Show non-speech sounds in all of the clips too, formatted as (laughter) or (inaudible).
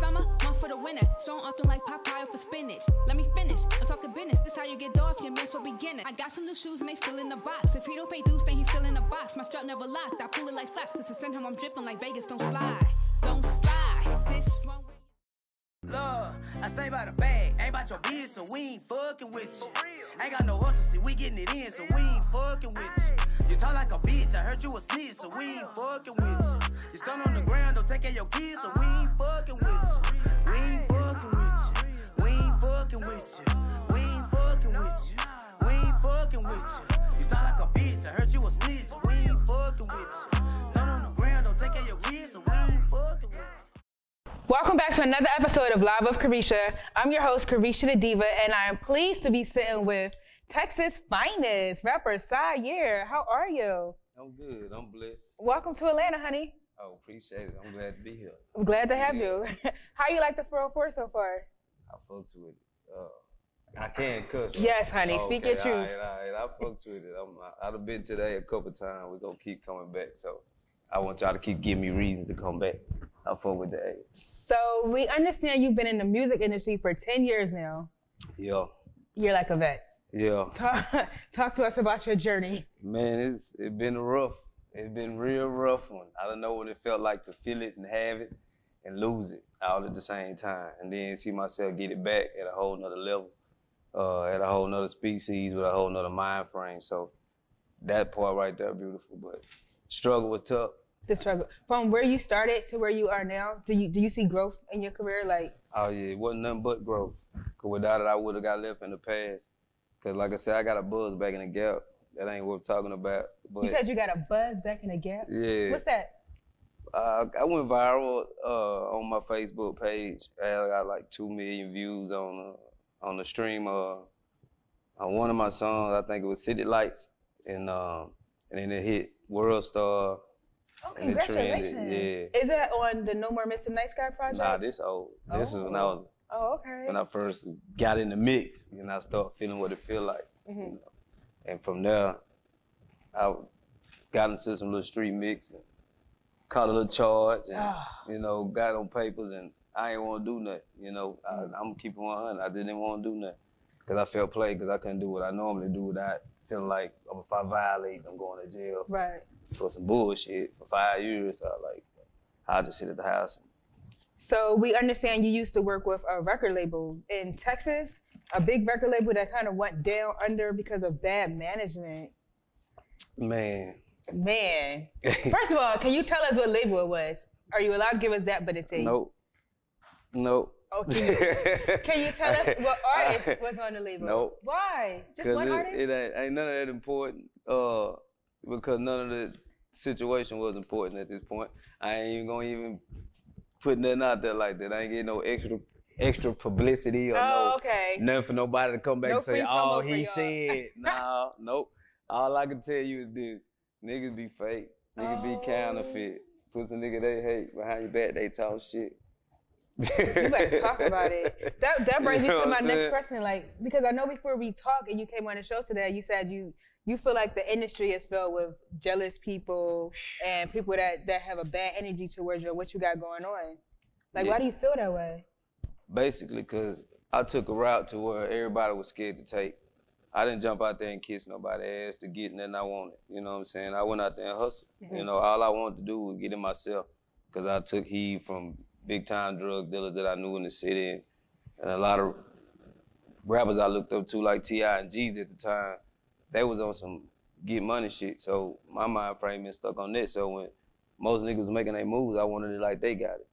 summer, one for the winter. So I'm often like Popeye for spinach. Let me finish. I'm talking business. This how you get off your man, so beginner. I got some new shoes and they still in the box. If he don't pay dues, then he's still in the box. My strap never locked. I pull it like flaps. Cause it's in him, I'm dripping like Vegas. Don't slide. Don't slide. This wrong way. Love, I stay by the bag. Ain't about your business, so we ain't fucking with you. Ain't got no hustle, see, we getting it in, so we ain't fucking with you. You talk like a bitch, I heard you a snitch, so we ain't fucking with you. You stand on the ground, don't take care of your kids, so we ain't fucking with you. We ain't fucking with you. We ain't fucking with you. We ain't fucking with you. We ain't fucking with you. You sound like a bitch, I heard you a snitch, we ain't fucking with you. Stand on the ground, don't take care your kids, so we ain't fucking with you. Welcome back to another episode of Live with Carisha. I'm your host, Carisha the Diva, and I am pleased to be sitting with Texas finest rapper Syer. How are you? I'm good. I'm blessed. Welcome to Atlanta, honey. Oh, appreciate it. I'm glad to be here. I'm glad to have Yeah. you. (laughs) How you like the 404 so far? I fucks with it. Uh, I can't cuss. right? Yes, honey. Speak your truth. All right, all right. I fucks with it. I'm, I, I've been today a couple times. We're gonna keep coming back. So I want y'all to keep giving me reasons to come back. I fuck with the A. So we understand you've been in the music industry for 10 years now. Yeah, You're like a vet. yeah. Talk, (laughs) talk to us about your journey. Man, it's it been rough. It's been real rough one. I don't know what it felt like to feel it and have it and lose it all at the same time. And then see myself get it back at a whole nother level, uh, at a whole nother species with a whole nother mind frame. So that part right there beautiful. But struggle was tough. The struggle from where you started to where you are now. Do you do you see growth in your career? Like Oh yeah, it wasn't nothing but growth. Cause without it I would have got left in the past. Cause like I said, I got a buzz back in the gap. That ain't worth talking about. But you said, you got a buzz back in the gap. yeah. What's that? uh, I went viral uh, on my Facebook page. I got like two million views on uh, on the stream. Uh, on one of my songs, I think it was City Lights, and um, and then it hit World Star. Oh, And it trended, congratulations! yeah. Is that on the No More Mr. Nice Guy project? Nah, this old. This is when I Oh. was Oh, okay. when I first got in the mix, and I started feeling what it feel like. Mhm. You know? And from there, I got into some little street mix and caught a little charge, and Ah. you know, got on papers, and I ain't want to do nothing. You know, I, Mm. I'm keeping 100. I didn't want to do nothing because I felt played because I couldn't do what I normally do without feeling like oh, if I violate, I'm going to jail Right. for some bullshit for five years. So I like, I'll just sit at the house. So we understand you used to work with a record label in Texas, a big record label that kind of went down under because of bad management. Man, Man, (laughs) first of all, can you tell us what label it was? Are you allowed to give us that? But it's a nope, nope. Oh, (laughs) can you, tell us what (laughs) artist was on the label? Nope. Why? Just one it, artist? It ain't, ain't none of that important. Uh, because none of the situation was important at this point. I ain't even gonna even put nothing out there like that. I ain't getting no extra extra publicity or oh, no okay. nothing for nobody to come back No and say, "Oh, he said." (laughs) no, nope. All I can tell you is this: niggas be fake, niggas Oh. be counterfeit. Oh. Pussy nigga they hate behind your back they talk shit. You better talk about it. That that brings (laughs) You me to my next question. Like, because I know before we talked and you came on the show today, you said you you feel like the industry is filled with jealous people and people that that have a bad energy towards you what you got going on. Like, why do you feel that way? Basically, cause I took a route to where everybody was scared to take. I didn't jump out there and kiss nobody's ass to get nothing I wanted. You know what I'm saying? I went out there and hustled. You mm-hmm. know, all I wanted to do was get in myself. Cause I took heed from big time drug dealers that I knew in the city and, and a lot of rappers I looked up to like T.I. and Jeezy at the time. They was on some get money shit. So my mind frame been stuck on that. So when most niggas was making their moves, I wanted it like they got it.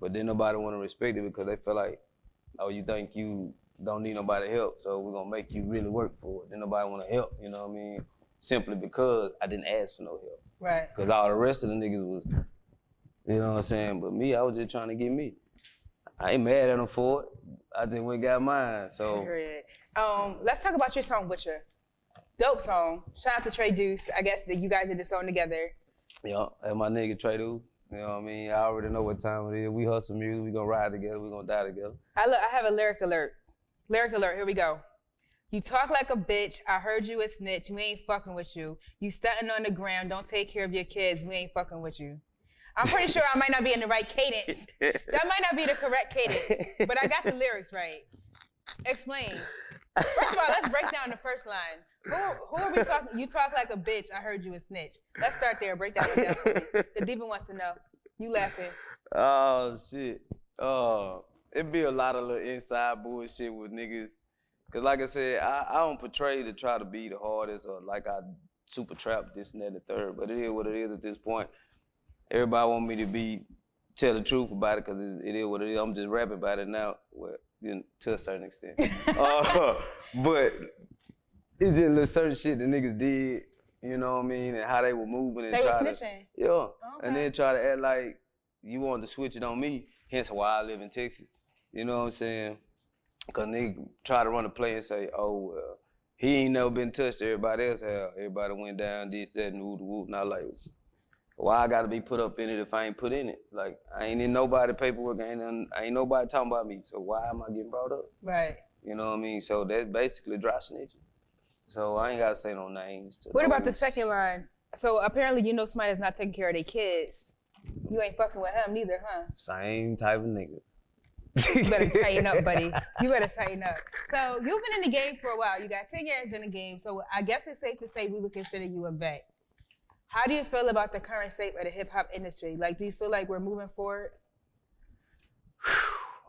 But then nobody want to respect it because they feel like, oh, you think you don't need nobody help, so we're gonna make you really work for it. Then nobody want to help, you know what I mean? Simply because I didn't ask for no help. Right. Because all the rest of the niggas was, you know what I'm saying? But me, I was just trying to get me. I ain't mad at them for it. I just went and got mine. So Period. Um, let's talk about your song Butcher. Dope song. Shout out to Trey Deuce. I guess that you guys did the song together. Yeah, and my nigga Trey Deuce. You know what I mean? I already know what time it is. We hustle music. We gonna ride together. We gonna die together. I, lo- I have a lyric alert. Lyric alert. Here we go. You talk like a bitch. I heard you a snitch. We ain't fucking with you. You stunting on the ground. Don't take care of your kids. We ain't fucking with you. I'm pretty sure I might not be in the right cadence. That might not be the correct cadence, but I got the lyrics right. Explain. First of all, let's break down the first line. Who, who are we talking? You talk like a bitch. I heard you a snitch. Let's start there. Break that down. The diva wants to know. You laughing? Oh shit. Uh, it be a lot of little inside bullshit with niggas. Cause like I said, I, I don't portray to try to be the hardest or like I super trap this and that and the third. But it is what it is at this point. Everybody want me to be tell the truth about it because it is what it is. I'm just rapping about it now, well, you know, to a certain extent. (laughs) uh, but it's just little certain shit the niggas did. You know what I mean, and how they were moving and They were try to snitching. yeah, and then try to act like you wanted to switch it on me. Hence why I live in Texas. You know what I'm saying? Cause nigga try to run a play and say, oh well, he ain't never been touched. Everybody else have. Everybody went down, did that, and whoop whoop. Not like, why I gotta be put up in it if I ain't put in it? Like I ain't in nobody paperwork. Ain't none- ain't nobody talking about me. So why am I getting brought up? Right. You know what I mean? So that's basically dry snitching. So I ain't gotta say no names. To What about the second line? So apparently you know somebody that's not taking care of their kids. You ain't fucking with him neither, huh? Same type of nigga. You better (laughs) tighten up, buddy. You better tighten up. So you've been in the game for a while. You got 10 years in the game. So I guess it's safe to say we would consider you a vet. How do you feel about the current state of the hip hop industry? Like, do you feel like we're moving forward? (sighs)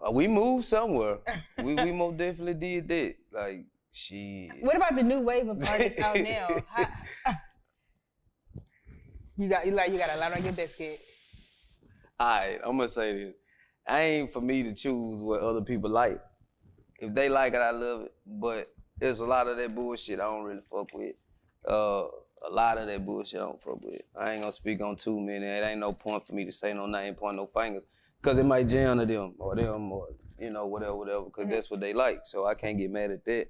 Uh, we moved somewhere. we we most definitely did that. Like she. What about the new wave of (laughs) artists out now? How, (laughs) you got you like you got a lot on your biscuit. Alright, I'm gonna say this. I ain't for me to choose what other people like. If they like it, I love it. But there's a lot of that bullshit I don't really fuck with. Uh, a lot of that bullshit I don't fuck with. I ain't gonna speak on too many. It ain't no point for me to say no name, point no fingers, cause it might jam to them or them or you know whatever, whatever. because that's what they like. So I can't get mad at that.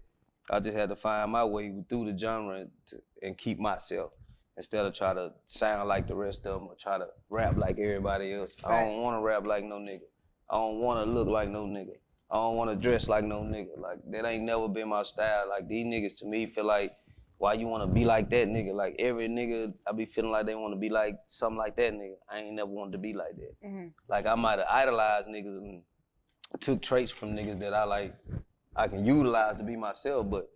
I just had to find my way through the genre and, to, and keep myself instead of try to sound like the rest of them or try to rap like everybody else. I don't want to rap like no nigga. I don't want to look like no nigga. I don't want to dress like no nigga. Like that ain't never been my style. Like these niggas to me feel like why you want to be like that nigga? Like every nigga, I be feeling like they want to be like something like that nigga. I ain't never wanted to be like that. Mhm. Like I might have idolized niggas and took traits from niggas that I like, I can utilize to be myself, but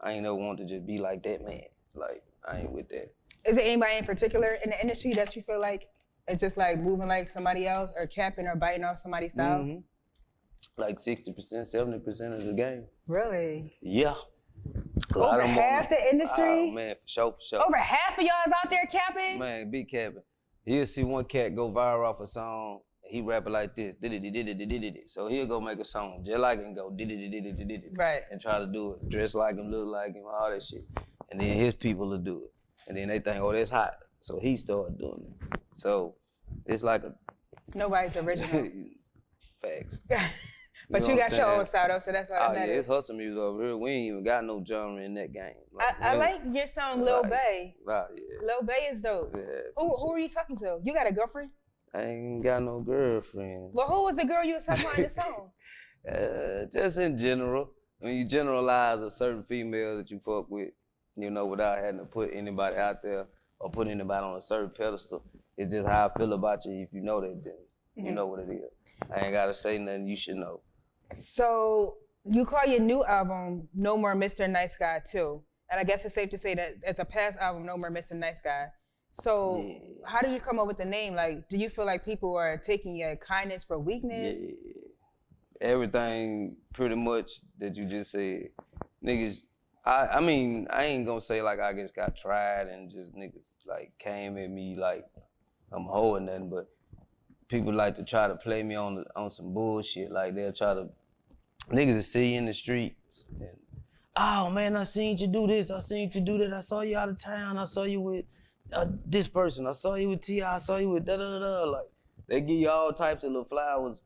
I ain't never want to just be like that man. Like I ain't with that. Is there anybody in particular in the industry that you feel like is just like moving like somebody else or capping or biting off somebody's style? Mhm. Like sixty percent, seventy percent of the game. Really? Yeah. Over half the industry? Oh man, for sure, for sure. Over half of y'all is out there capping? Man, big capping. You'll see one cat go viral off a song. He rap it like this. So he'll go make a song just like it and go did-it-did-it-did-it. Right. And try to do it. Dress like him, look like him, all that shit. And then his people will do it. And then they think, oh, that's hot. So he started doing it. So it's like a Nobody's original. (laughs) facts. (laughs) but know you got your own style though, so that's Oh that yeah, matters. it's hustle music over here. We ain't even got no genre in that game. I, I like your song Lil Right. Bay. Right, yeah. Lil Bay is dope. yeah Who who are you talking to? You got a girlfriend? I ain't got no girlfriend. Well, who was the girl you was talking about in the (laughs) song? Uh, just in general, when you generalize a certain female that you fuck with, you know, without having to put anybody out there or put anybody on a certain pedestal, it's just how I feel about you. If you know that, then you Mhm. know what it is. I ain't gotta say nothing. You should know. So you call your new album No More Mr. Nice Guy too. And I guess it's safe to say that it's a past album, No More Mr. Nice Guy. So Yeah. how did you come up with the name? Like, do you feel like people are taking your kindness for weakness? Yeah. Everything pretty much that you just said. Niggas, I, I mean, I ain't gonna say like I just got tried and just niggas like came at me like I'm holding nothing, but people like to try to play me on the, on some bullshit. Like they'll try to niggas will see you in the streets and oh man, I seen you do this, I seen you do that, I saw you out of town, I saw you with uh, this person, I saw you with T.I., I saw you with da da da da. Like they give you all types of little flowers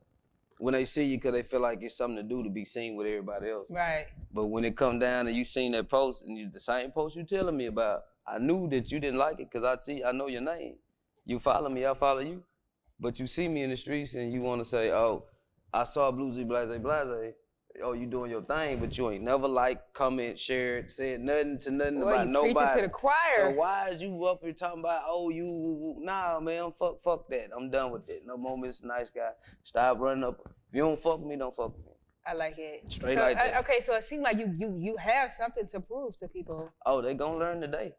when they see you because they feel like it's something to do to be seen with everybody else. Right. But when it come down and you seen that post and you, the same post you telling me about, I knew that you didn't like it because I see, I know your name. You follow me, I follow you. But you see me in the streets and you want to say, oh, I saw Bluesy Blase Blase oh, you doing your thing, but you ain't never like, comment, shared, said nothing to nothing Boy, about you nobody. preaching to the choir. So why is you up here talking about, oh, you, nah, man, fuck, fuck that. I'm done with that. No more Mr. Nice Guy. Stop running up. If you don't fuck with me, don't fuck with me. I like it. Straight so, like uh, that. okay, so it seemed like you you you have something to prove to people. Oh, they gonna learn today.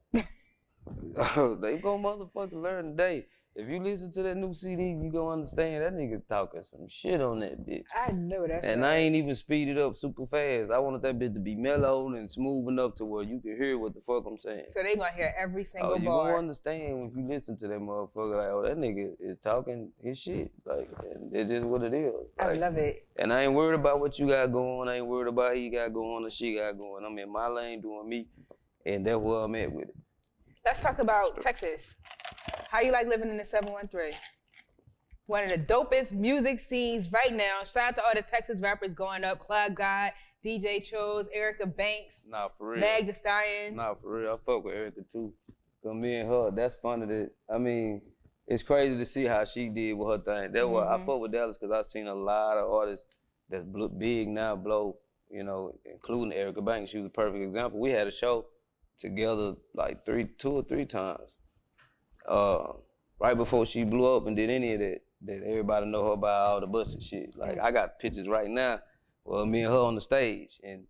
oh, (laughs) (laughs) they gonna motherfucking learn today. If you listen to that new CD, you gonna understand that nigga talking some shit on that bitch. I know that's And right. I ain't even speed it up super fast. I wanted that bitch to be mellow and smooth enough to where you can hear what the fuck I'm saying. So they gonna hear every oh, single Oh, you bar. gonna understand if you listen to that motherfucker. Like, oh, that nigga is talking his shit. Like, and it's just what it is. I love it. and I ain't worried about what you got going. I ain't worried about he got going or she got going. I'm in my lane doing me, and that's where I'm at with it. Let's talk about Texas. How you like living in the 713? One of the dopest music scenes right now. Shout out to all the Texas rappers going up. Cloud God, DJ Chose, Erica Banks, Nah, for real. Mag The Stallion. Nah, for real. I fuck with Erica too. Cause me and her, that's funny that I mean, it's crazy to see how she did with her thing. That's why I Mhm. fuck with Dallas because I seen a lot of artists that's big now blow. You know, including Erica Banks. She was a perfect example. We had a show together like three, two or three times. Uh, right before she blew up and did any of that, that everybody know her by all the bus and shit. Like I got pictures right now. Well, me and her on the stage, and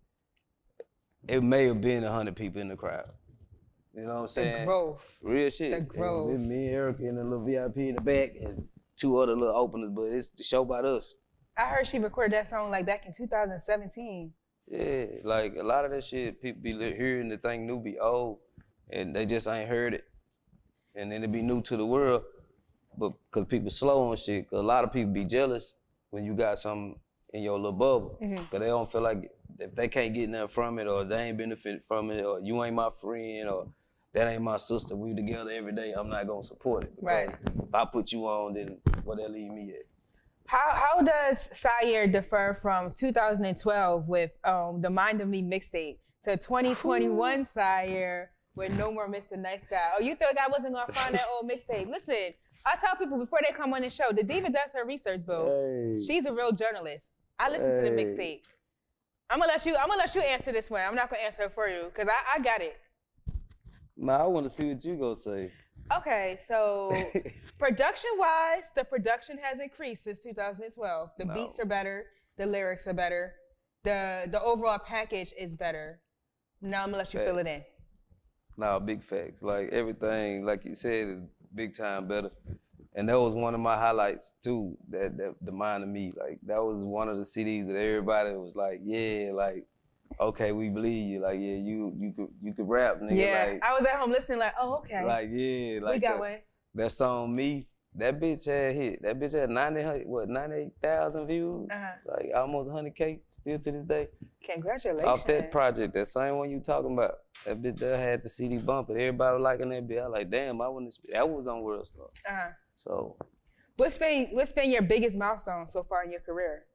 it may have been a hundred people in the crowd. You know what I'm saying? The growth. Real shit. The growth. then me and Erica in the little VIP in the back, and two other little openers, but it's the show about us. I heard she recorded that song like back in 2017. Yeah, like a lot of that shit, people be hearing the thing new be old, and they just ain't heard it, and then it be new to the world, but cause people slow on shit. 'cause a lot of people be jealous when you got something in your little bubble, Mhm. cause they don't feel like if they can't get nothing from it, or they ain't benefit from it, or you ain't my friend, or that ain't my sister. We together every day. I'm not gonna support it. Right. If I put you on, then what that leave me at? How how does Sire differ from 2012 with um, the Mind of Me mixtape to 2021 Sire with No More Mr. Nice Guy? Oh, you thought I wasn't gonna find that old mixtape? Listen, I tell people before they come on the show, the diva does her research, boo. She's a real journalist. I listen to the mixtape. I'm gonna let you. I'm gonna let you answer this one. I'm not gonna answer it for you because I, I got it. Nah, I want to see what you gonna say. Okay, so (laughs) production wise, the production has increased since 2012. The No. beats are better, the lyrics are better, the the overall package is better. Now I'm gonna let you fill it in. Nah, big facts. Like everything, like you said, is big time better. And that was one of my highlights too. That that the mind of me. Like that was one of the CDs that everybody was like, yeah, like, okay, we believe you. Like, yeah, you you could you could rap, nigga. yeah, Like, I was at home listening, like, oh okay, like yeah, like we got that, one. that song me. That bitch had hit. That bitch had 90, what, 98,000 views? Uh-huh. Like almost 100K still to this day. Congratulations. Off that project, that same one you talking about. That bitch that had the CD bumping. Everybody was liking that bitch. I was like, damn, I wouldn't. That was on World Star. Uh-huh. So What's been what's been your biggest milestone so far in your career?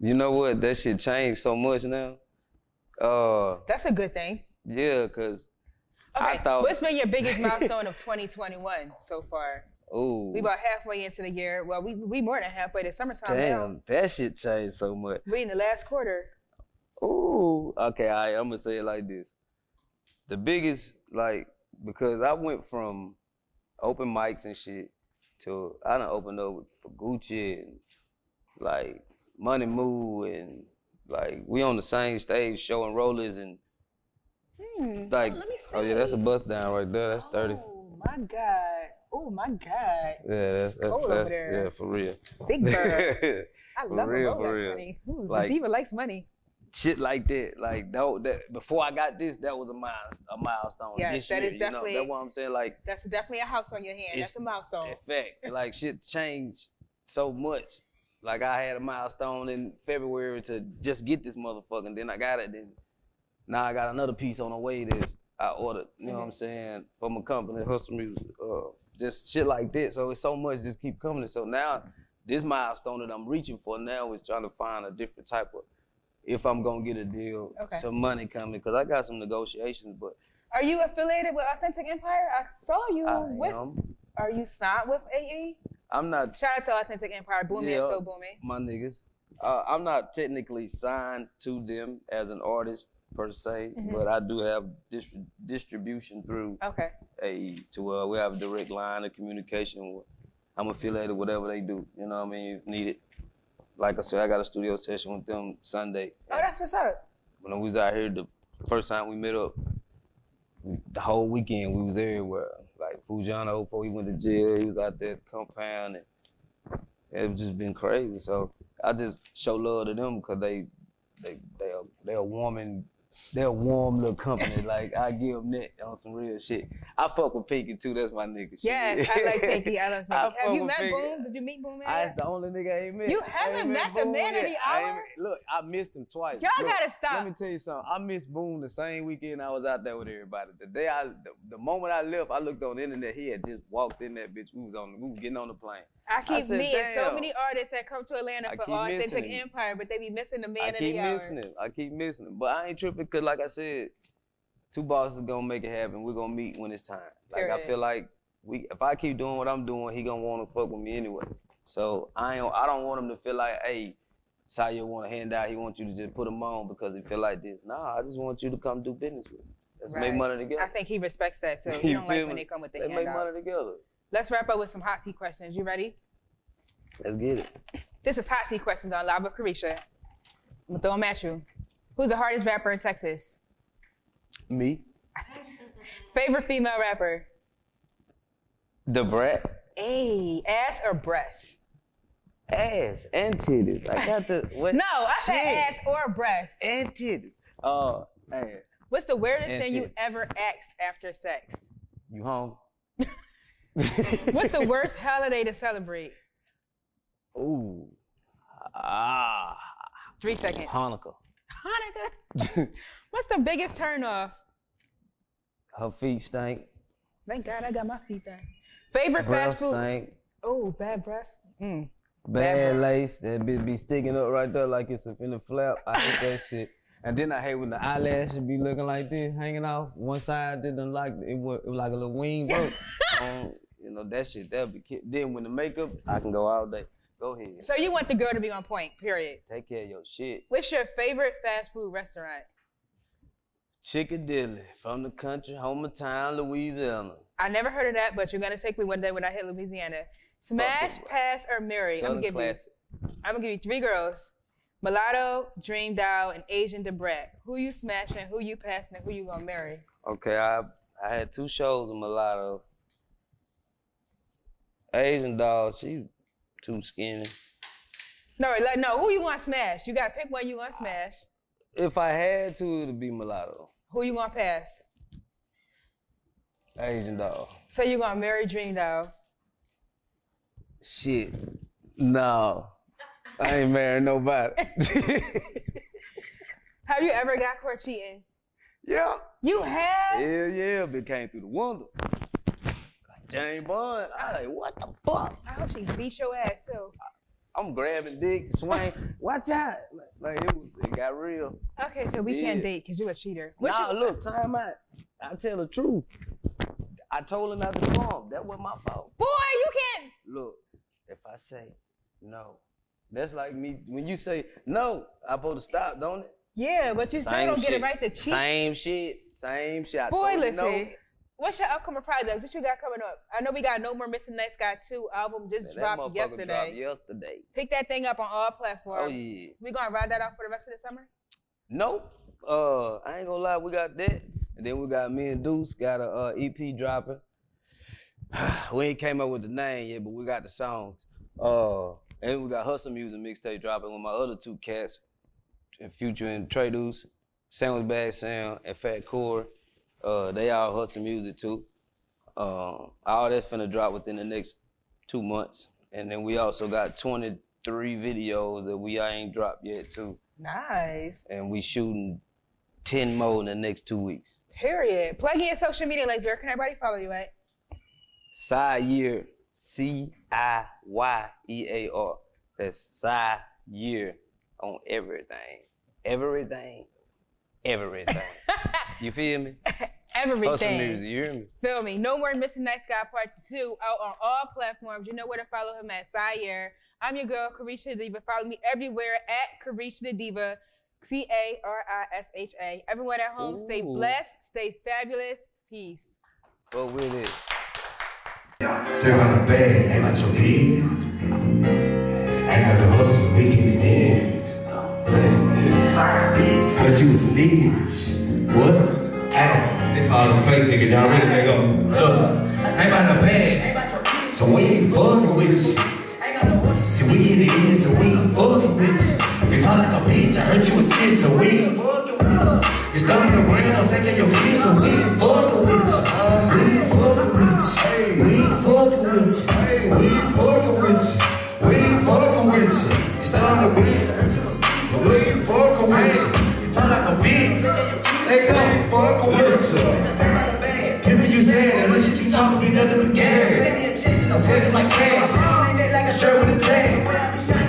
You know what? That shit changed so much now. Uh, That's a good thing. yeah, cause Okay, I thought. what's been your biggest milestone of 2021 so far? Ooh, We about halfway into the year. Well, we we more than halfway to summertime now. damn, that shit changed so much. We in the last quarter. Ooh, okay, all right, I'm gonna say it like this. The biggest, like, because I went from open mics and shit to I done opened up for Gucci and like Money Moo and like we on the same stage showing rollers and Hmm. like oh yeah, that's a bust down right there. That's thirty. Oh my god. Oh my god. Yeah, that's, It's that's, cold over there. yeah, for real. Big bird. (laughs) I love real, Rolex real. money. Ooh, Like- diva likes money. Shit like that, like that, that. Before I got this, that was a miles, a milestone. Yes, this that year, is you know, definitely- That's what I'm saying. Like That's definitely a house on your hand. That's a milestone. In fact, like shit changed so much. Like I had a milestone in February to just get this motherfucker, and then I got it. Then now I got another piece on the way that I ordered. You know what I'm saying from a company, Hustle Music. Uh, just shit like that. So it's so much just keep coming. So now this milestone that I'm reaching for now is trying to find a different type of. If I'm gonna get a deal, Okay. some money coming, because I got some negotiations, but Are you affiliated with Authentic Empire? I saw you I with. am. Are you signed with AE? I'm not Shout out to Authentic Empire, booming Yeah. still booming. my niggas. Uh, I'm not technically signed to them as an artist per se, Mhm. but I do have distri- distribution through Okay. a to where we have a direct line of communication. With, I'm affiliated with whatever they do. You know what I mean? If needed. Like I said, I got a studio session with them Sunday. Oh, that's what's up. when we was out here the first time we met up, the whole weekend we was everywhere. Like Fujano before he went to jail, he was out there at the compound and it was just been crazy. So I just show love to them because they they they are they a warm and warm little company. like I give them that on some real shit. I fuck with Pinky too. That's my nigga. Shit. Yes, I like Pinky. I love (laughs) I Pinky. Have you met Pinky. Boom? Did you meet Boom? I that's the only nigga I ain't met. You haven't ain't met the man of the I hour? met- Look, I missed him twice. Y'all Look, gotta stop. Let me tell you something. I missed Boom the same weekend I was out there with everybody. The day I, the, the moment I left, I looked on the internet. He had just walked in that bitch. We was on, we was getting on the plane. I keep said, meeting so many artists that come to Atlanta I for Authentic. Empire, but they be missing the man I keep hour. missing him. I keep missing him. But I ain't tripping because, like I said, two bosses gonna make it happen. We're gonna meet when it's time. Like I feel like we, if I keep doing what I'm doing, he gonna want to fuck with me anyway. So I ain't, I don't want him to feel like, hey, Saya want to hand out. He wants you to just put him on because he feel like this. Nah, I just want you to come do business with me. Let's Right. make money together. I think he respects that too. (laughs) He don't like when they come with the Let's make money together. Let's wrap up with some hot seat questions. You ready? Let's get it. This is hot seat questions on Live with Carisha. I'm gonna throw them at you. Who's the hardest rapper in Texas? Me, (laughs) Favorite female rapper? the brat, Hey, ass or breast? ass and titties. I got the what? No, I said ass or breast. and titties. Oh, ass. What's the weirdest And thing you ever asked after sex? You home? (laughs) What's the worst holiday to celebrate? Ooh. Ah. Three seconds. Hanukkah. Hanukkah. (laughs) (laughs) What's the biggest turnoff? Her feet stink. Thank God I got my feet done. Favorite Breath fast food? stink. Oh, bad breath. Mm. Bad breath. lace. That bitch be sticking up right there like it's a finna flap. I hate that shit. And then I hate when the eyelashes be looking like this, hanging off. One side didn't like it was, it was like a little wing broke. um, you know that shit. That'll be ki- then when the makeup, I can go all day. Go ahead. So you want the girl to be on point, period. Take care of your shit. What's your favorite fast food restaurant? Chickadilly from the country, home of town, Louisiana. I never heard of that, but you're gonna take me one day when I hit Louisiana. Smash, Fuck it. pass, or marry? I'm Southern gonna give classic. you. I'm gonna give you three girls: Mulatto, Dream Doll, and Asian Da Brat. Who you smashing? Who you passing? And who you gonna marry? Okay, I I had two shows with Mulatto. Asian doll, she too skinny. No, like no. Who you want to smash? You gotta pick one you want to smash. If I had to, it'd be Mulatto. Who you gonna pass? Asian doll. So you gonna marry Dream Doll? Shit. No. I ain't marrying nobody. (laughs) Have you ever got caught cheating? yeah. You have. Hell yeah, but came through the window. James Bond. I like, what the fuck? I hope she beat your ass too. I'm grabbing dick, swing. Watch out. Like, like, it was it got real. Okay, so we can't date because you're a cheater. What Nah, you- look, time out. I tell the truth. I told her not to come. That wasn't my fault. Boy, you can't. Look, if I say no, that's like me when you say no, I supposed to stop, don't it? Yeah, but you still Same don't get it right to cheat. Same shit. Same shit. I Boy, listen. no. What's your upcoming projects? What you got coming up? I know we got No More Mr. Nice Guy 2 album just Man, dropped yesterday. dropped yesterday. Pick that thing up on all platforms. Oh yeah. We gonna ride that out for the rest of the summer? Nope. Uh, I ain't gonna lie, we got that, and then we got me and Deuce got a uh, EP dropping. (sighs) we ain't came up with the name yet, but we got the songs. Uh, and we got Hustle Music mixtape dropping with my other two cats, and Future and Trey Deuce, Sandwich Bag Sound, and Fat Core. Uh, they all Hustle Music too. Um, all that finna drop within the next two months, and then we also got 23 videos that we ain't dropped yet too Nice. and we shooting 10 more in the next two weeks. Period. Plug in your social media links. Where can everybody follow you at? Side year, C I Y E A R. That's side year on everything. Everything. Everything. You feel me? (laughs) everything. Hustle music, you hear me? Feel me? No more missing nice guy part two out on all platforms. You know where to follow him at Sire. I'm your girl, Carisha the Diva. Follow me everywhere at Carisha the Diva. C A R I S H A. Everyone at home, stay blessed, stay fabulous. Peace. Fuck with it. Say about the bag, ain't about your head. I got the hustle, we get it in. Man, sorry, bitch, cause you a snitch. What? Hey, if all the fake niggas, y'all really think I'm uh, Ain't about the bag, so we ain't fucking with you. See, we get it in, so we ain't fucking with you. You talk like a bitch, I heard you was snitch, so we ain't fucking with you. You starting to bring up, taking your kids, so we ain't fucking with you. We ain't fucking with you. We ain't fucking with you. We ain't fucking with you. We ain't fucking with you. You starting to bring but like cash. Like a shirt with a tag.